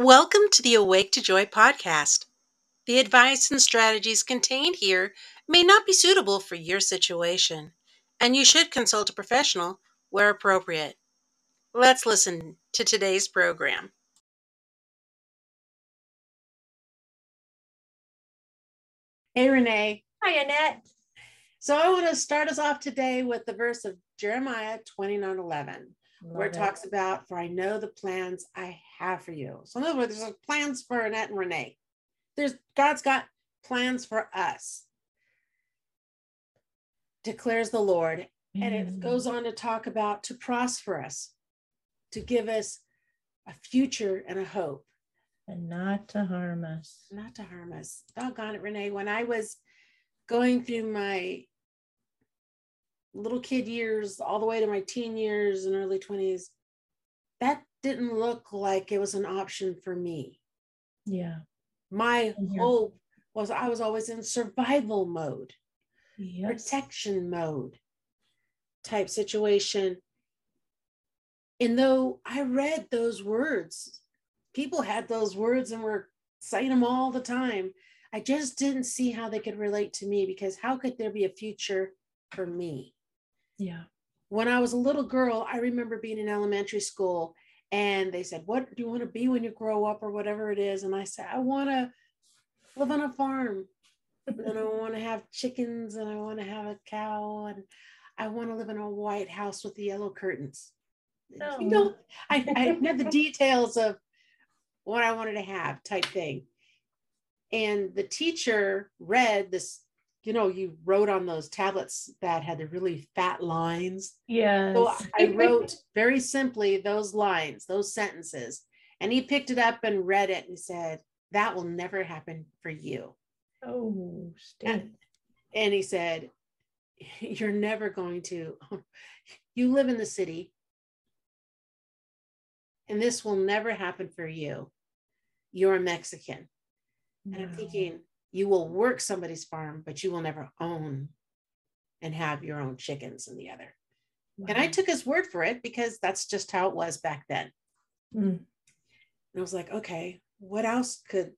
Welcome to the Awake to Joy podcast. The advice and strategies contained here may not be suitable for your situation, and you should consult a professional where appropriate. Let's listen to today's program. Hey, Renee. Hi, Annette. So I want to start us off today with the verse of Jeremiah 29 11 where it, it. talks about, For I know the plans I have for you. So, in other words, there's plans for Annette and Renee. There's God's got plans for us, declares the Lord. And it Mm. goes on to talk about to prosper us, to give us a future and a hope, and not to harm us. not to harm us. Doggone it, Renee. When I was going through my little kid years all the way to my teen years and early 20s, that didn't look like it was an option for me. Yeah. My Mhm. hope was I was always in survival mode, Yes. protection mode type situation. And though I read those words, people had those words and were saying them all the time. I just didn't see how they could relate to me because how could there be a future for me? Yeah. when I was a little girl, I remember being in elementary school and they said, What do you want to be when you grow up or whatever it is? And I said, I want to live on a farm and I want to have chickens and I want to have a cow and I want to live in a white house with the yellow curtains. Oh. You know, I, I didn't the details of what I wanted to have type thing. And the teacher read this, you know, you wrote on those tablets that had the really fat lines. Yeah. So I wrote very simply those lines, those sentences, and he picked it up and read it and said, That will never happen for you. oh, Stan. And he said, You're never going to, you live in the city, and this will never happen for you. You're a Mexican. And I'm thinking, you will work somebody's farm, but you will never own and have your own chickens in the other. And I took his word for it because that's just how it was back then. Mm. And I was like, okay, what else could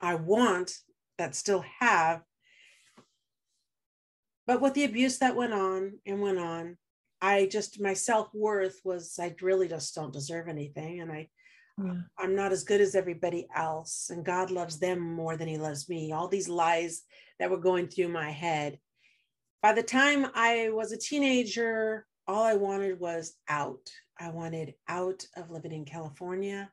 I want that still have? But with the abuse that went on and went on, I just my self-worth was I really just don't deserve anything. And I Yeah. I'm not as good as everybody else. And God loves them more than he loves me. All these lies that were going through my head. By the time I was a teenager, all I wanted was out. I wanted out of living in California.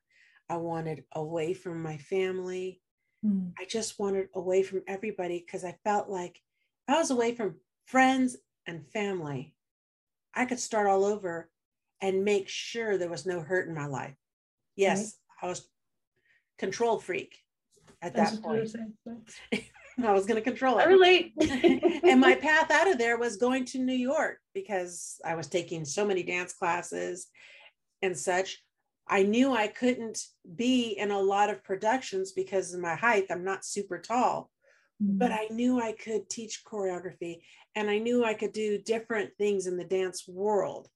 I wanted away from my family. Mm. I just wanted away from everybody because I felt like if I was away from friends and family, I could start all over and make sure there was no hurt in my life. Yes, I was control freak at was that point. I was going to control it. I relate. and my path out of there was going to New York because I was taking so many dance classes and such. I knew I couldn't be in a lot of productions because of my height. I'm not super tall, but I knew I could teach choreography and I knew I could do different things in the dance world.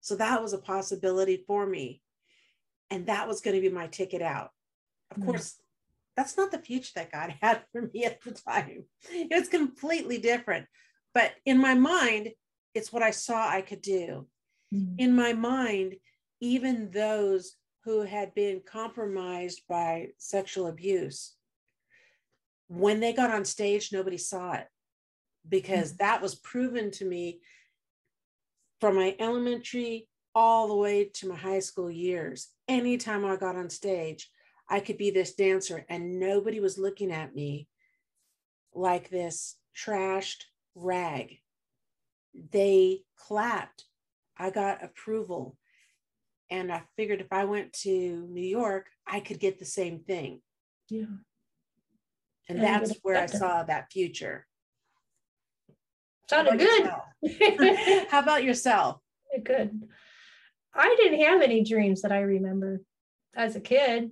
So that was a possibility for me. And that was going to be my ticket out. Of Mm. course, that's not the future that God had for me at the time. It was completely different. But in my mind, it's what I saw I could do. Mm. In my mind, even those who had been compromised by sexual abuse, when they got on stage, nobody saw it because that was proven to me from my elementary all the way to my high school years. Anytime I got on stage, I could be this dancer and nobody was looking at me like this trashed rag. They clapped. I got approval. And I figured if I went to New York, I could get the same thing. Yeah. And And that's where I saw that future. Sounded good. How about yourself? good. I didn't have any dreams that I remember as a kid.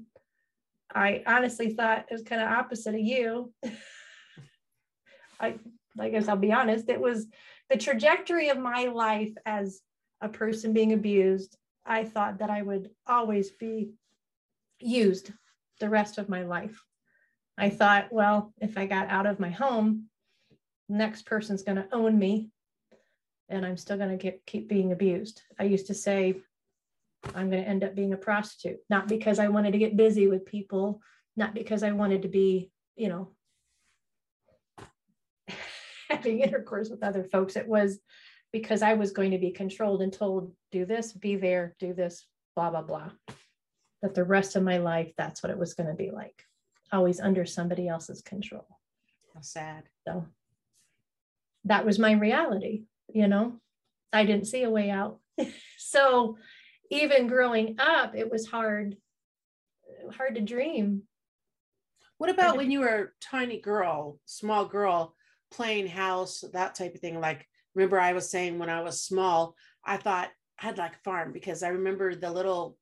I honestly thought it was kind of opposite of you. I I guess I'll be honest, it was the trajectory of my life as a person being abused. I thought that I would always be used the rest of my life. I thought, well, if I got out of my home, next person's going to own me and I'm still going to keep being abused. I used to say, I'm going to end up being a prostitute, not because I wanted to get busy with people, not because I wanted to be, you know, having intercourse with other folks. It was because I was going to be controlled and told, do this, be there, do this, blah, blah, blah. That the rest of my life, that's what it was going to be like, always under somebody else's control. How sad. So that was my reality, you know, I didn't see a way out. so even growing up, it was hard, hard to dream. What about when you were a tiny girl, small girl, playing house, that type of thing? Like, remember I was saying when I was small, I thought I'd like a farm because I remember the little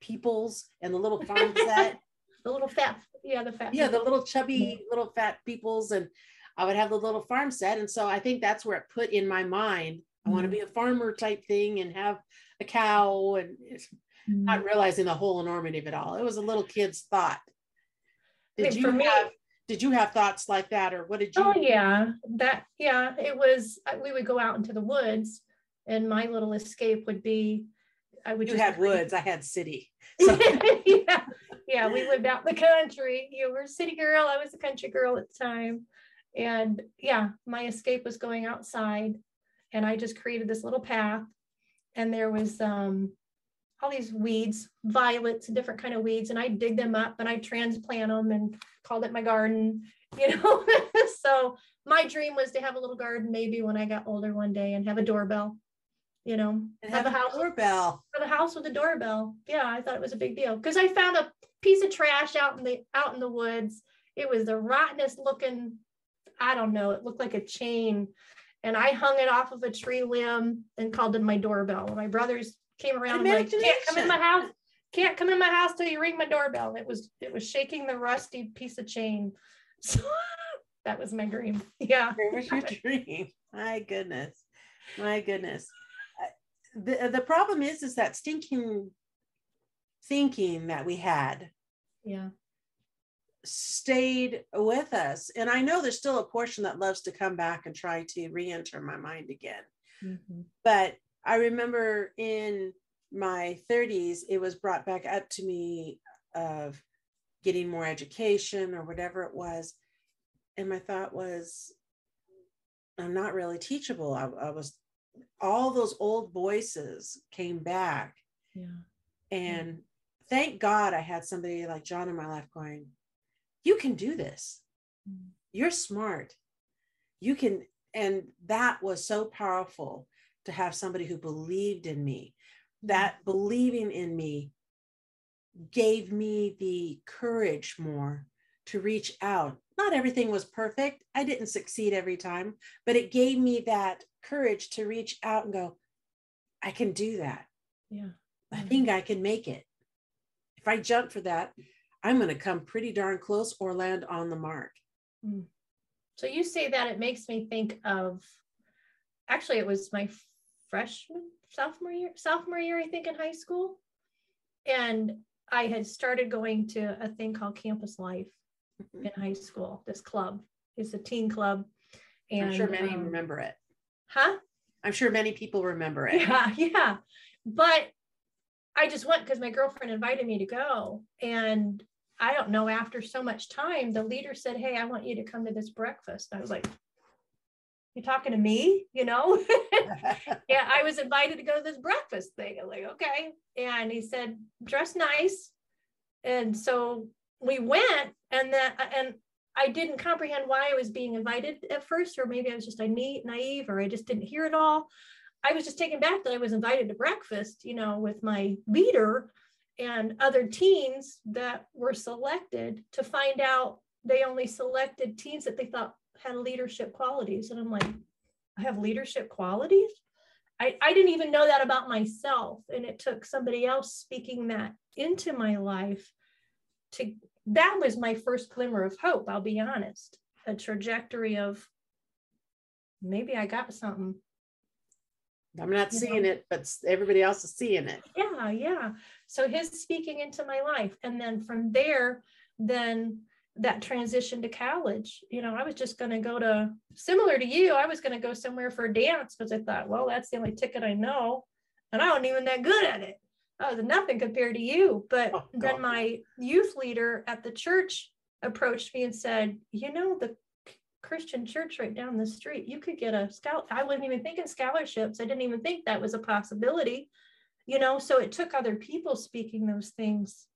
peoples and the little farm set. the little fat, yeah, the fat. Yeah, the little chubby little fat peoples. And I would have the little farm set. And so I think that's where it put in my mind. I want to mm-hmm. be a farmer type thing and have a cow and mm-hmm. not realizing the whole enormity of it all. It was a little kid's thought. Did you me, have did you have thoughts like that or what did you Oh yeah. That yeah, it was we would go out into the woods and my little escape would be I would you had woods, I had city. So. yeah. Yeah, we lived out in the country. You were a city girl, I was a country girl at the time. And yeah, my escape was going outside and I just created this little path and there was um, all these weeds, violets, different kind of weeds, and I dig them up and I transplant them and called it my garden, you know. so my dream was to have a little garden maybe when I got older one day and have a doorbell, you know, and have, have a house doorbell. Have a house with a doorbell. Yeah, I thought it was a big deal because I found a piece of trash out in the out in the woods. It was the rottenest looking I don't know, it looked like a chain. And I hung it off of a tree limb and called in my doorbell. And my brothers came around and like, can't come in my house, can't come in my house till you ring my doorbell. It was it was shaking the rusty piece of chain. So that was my dream. Yeah. It was your dream. My goodness. My goodness. Uh, the, the problem is is that stinking thinking that we had. Yeah stayed with us. And I know there's still a portion that loves to come back and try to re enter my mind again. Mm-hmm. But I remember in my 30s, it was brought back up to me of getting more education or whatever it was. And my thought was, I'm not really teachable. I, I was, all those old voices came back. Yeah. And yeah. thank God I had somebody like John in my life going, you can do this. Mm. You're smart. You can. And that was so powerful to have somebody who believed in me. That believing in me gave me the courage more to reach out. Not everything was perfect. I didn't succeed every time, but it gave me that courage to reach out and go, I can do that. Yeah. I think I can make it. If I jump for that, I'm going to come pretty darn close or land on the mark. Hmm. So you say that it makes me think of actually it was my freshman sophomore year sophomore year I think in high school. And I had started going to a thing called campus life mm-hmm. in high school. This club It's a teen club. And I'm sure many um, remember it. Huh? I'm sure many people remember it. Yeah yeah. But I just went because my girlfriend invited me to go. And I don't know, after so much time, the leader said, Hey, I want you to come to this breakfast. I was like, You're talking to me? You know? yeah, I was invited to go to this breakfast thing. I'm like, okay. And he said, dress nice. And so we went and then and I didn't comprehend why I was being invited at first, or maybe I was just naive or I just didn't hear it all. I was just taken back that I was invited to breakfast, you know, with my leader and other teens that were selected to find out they only selected teens that they thought had leadership qualities. And I'm like, I have leadership qualities? I, I didn't even know that about myself. And it took somebody else speaking that into my life to that was my first glimmer of hope, I'll be honest. A trajectory of maybe I got something. I'm not seeing know? it, but everybody else is seeing it. Yeah, yeah, yeah. So his speaking into my life. And then from there, then that transition to college. You know, I was just going to go to similar to you. I was going to go somewhere for a dance because I thought, well, that's the only ticket I know, and I wasn't even that good at it. I was nothing compared to you. But oh, then my youth leader at the church approached me and said, you know, the Christian church right down the street, you could get a scout. I wasn't even thinking scholarships. I didn't even think that was a possibility. You know, so it took other people speaking those things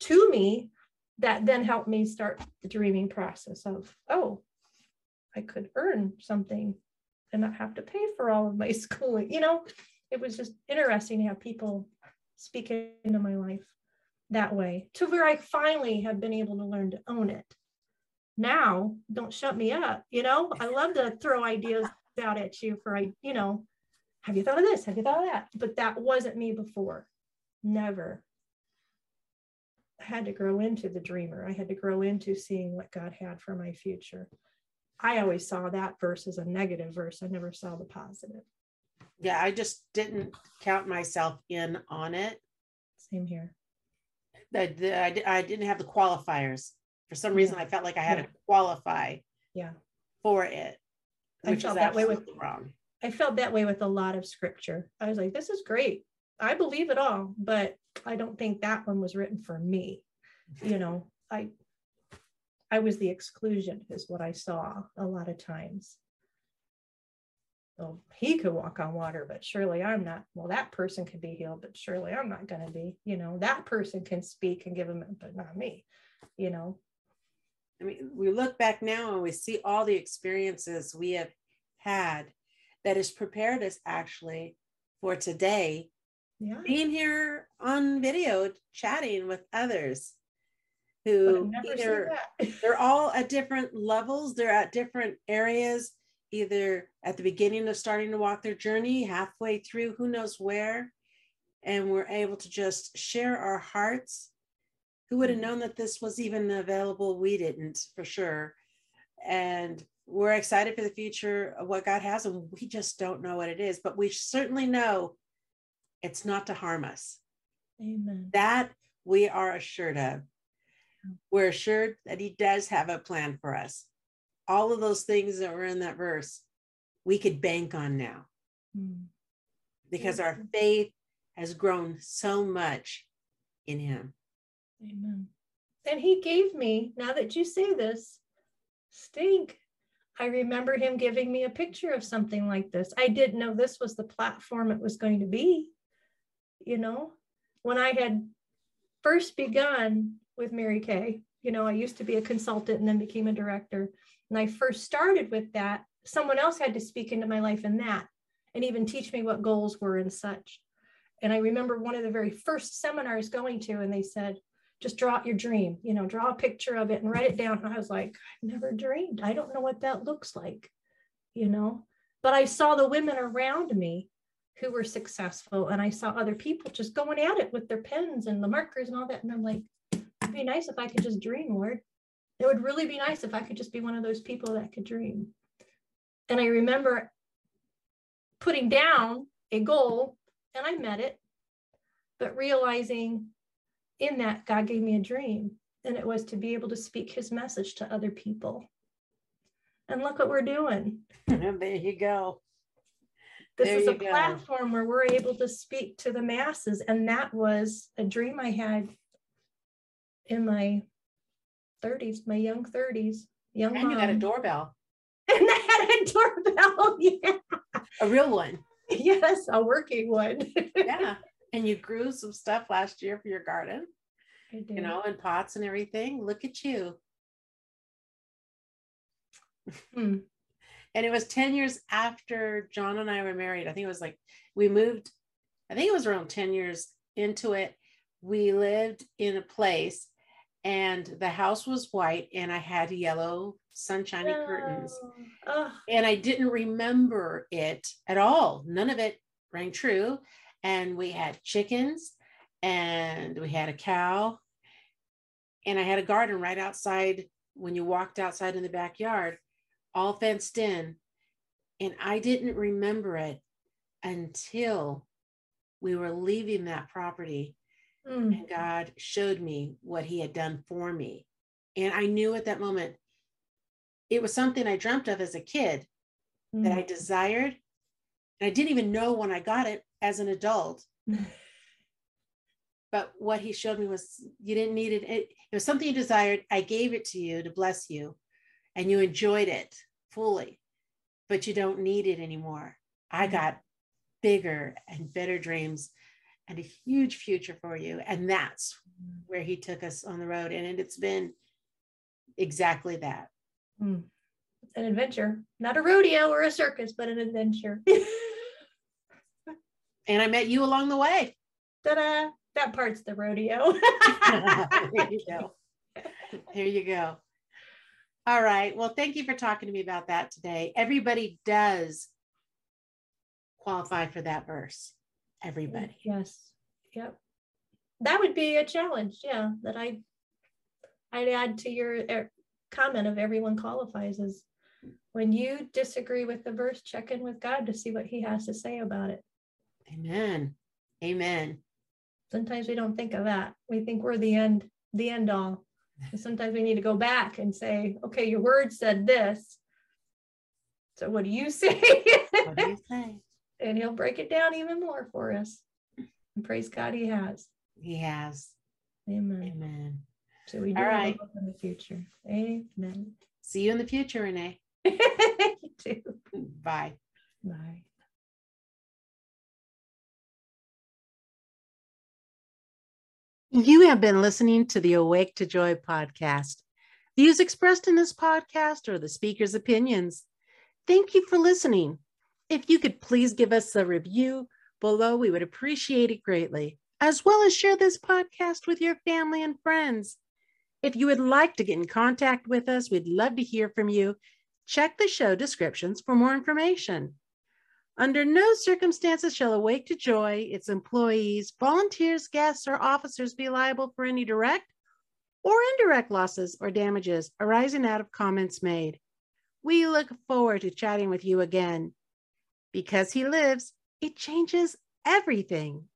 to me that then helped me start the dreaming process of, oh, I could earn something and not have to pay for all of my schooling. You know, it was just interesting to have people speak into my life that way to where I finally have been able to learn to own it. Now, don't shut me up. You know, I love to throw ideas out at you for, I, you know, have you thought of this? Have you thought of that? But that wasn't me before. Never I had to grow into the dreamer. I had to grow into seeing what God had for my future. I always saw that verse as a negative verse. I never saw the positive. Yeah, I just didn't count myself in on it. Same here. I, I, I didn't have the qualifiers. For some reason, yeah. I felt like I had yeah. to qualify yeah. for it. I felt that way with wrong. I felt that way with a lot of scripture. I was like, this is great. I believe it all, but I don't think that one was written for me. You know, I I was the exclusion is what I saw a lot of times. Well, he could walk on water, but surely I'm not. Well, that person could be healed, but surely I'm not going to be. You know, that person can speak and give him, but not me. You know. I mean, we look back now and we see all the experiences we have had that has prepared us actually for today. Yeah. being here on video chatting with others who either they're all at different levels they're at different areas either at the beginning of starting to walk their journey halfway through who knows where. And we're able to just share our hearts. Who would have mm-hmm. known that this was even available? We didn't for sure. And we're excited for the future of what god has and we just don't know what it is but we certainly know it's not to harm us. Amen. That we are assured of. We're assured that He does have a plan for us. All of those things that were in that verse, we could bank on now mm. because our faith has grown so much in Him. Amen. And He gave me, now that you say this, stink. I remember him giving me a picture of something like this. I didn't know this was the platform it was going to be you know, when I had first begun with Mary Kay, you know, I used to be a consultant and then became a director. And I first started with that, someone else had to speak into my life in that and even teach me what goals were and such. And I remember one of the very first seminars going to, and they said, just draw out your dream, you know, draw a picture of it and write it down. And I was like, I've never dreamed. I don't know what that looks like, you know. But I saw the women around me who were successful. And I saw other people just going at it with their pens and the markers and all that. And I'm like, it'd be nice if I could just dream, Lord. It would really be nice if I could just be one of those people that could dream. And I remember putting down a goal and I met it, but realizing in that God gave me a dream and it was to be able to speak his message to other people. And look what we're doing. there you go this there is a go. platform where we're able to speak to the masses and that was a dream i had in my 30s my young 30s young and mom. you had a doorbell and i had a doorbell yeah a real one yes a working one yeah and you grew some stuff last year for your garden you know and pots and everything look at you hmm and it was 10 years after John and I were married. I think it was like we moved, I think it was around 10 years into it. We lived in a place and the house was white and I had yellow sunshiny oh. curtains. Oh. And I didn't remember it at all. None of it rang true. And we had chickens and we had a cow and I had a garden right outside when you walked outside in the backyard all fenced in. And I didn't remember it until we were leaving that property Mm. and God showed me what he had done for me. And I knew at that moment it was something I dreamt of as a kid that I Mm. desired. And I didn't even know when I got it as an adult. But what he showed me was you didn't need it. It, it was something you desired. I gave it to you to bless you, and you enjoyed it fully, but you don't need it anymore. I Mhm. got bigger and better dreams and a huge future for you. And that's where he took us on the road. And it's been exactly that. Mm. An adventure, not a rodeo or a circus, but an adventure. And I met you along the way. Ta-da! That part's the rodeo. there you go. There you go. All right. Well, thank you for talking to me about that today. Everybody does qualify for that verse. Everybody. Yes. Yep. That would be a challenge. Yeah. That I, I'd add to your uh, comment of everyone qualifies is when you disagree with the verse, check in with God to see what He has to say about it. Amen. Amen. Sometimes we don't think of that. We think we're the end, the end all. And sometimes we need to go back and say, okay, your word said this. So what do you say? What do you say? and he'll break it down even more for us. And praise God, he has. He has. Amen. Amen. So we do All right. in the future. Amen. See you in the future, Renee. you too. Bye. Bye. You have been listening to the Awake to Joy podcast. Views expressed in this podcast are the speaker's opinions. Thank you for listening. If you could please give us a review below, we would appreciate it greatly, as well as share this podcast with your family and friends. If you would like to get in contact with us, we'd love to hear from you. Check the show descriptions for more information. Under no circumstances shall Awake to Joy, its employees, volunteers, guests, or officers be liable for any direct or indirect losses or damages arising out of comments made. We look forward to chatting with you again. Because he lives, it changes everything.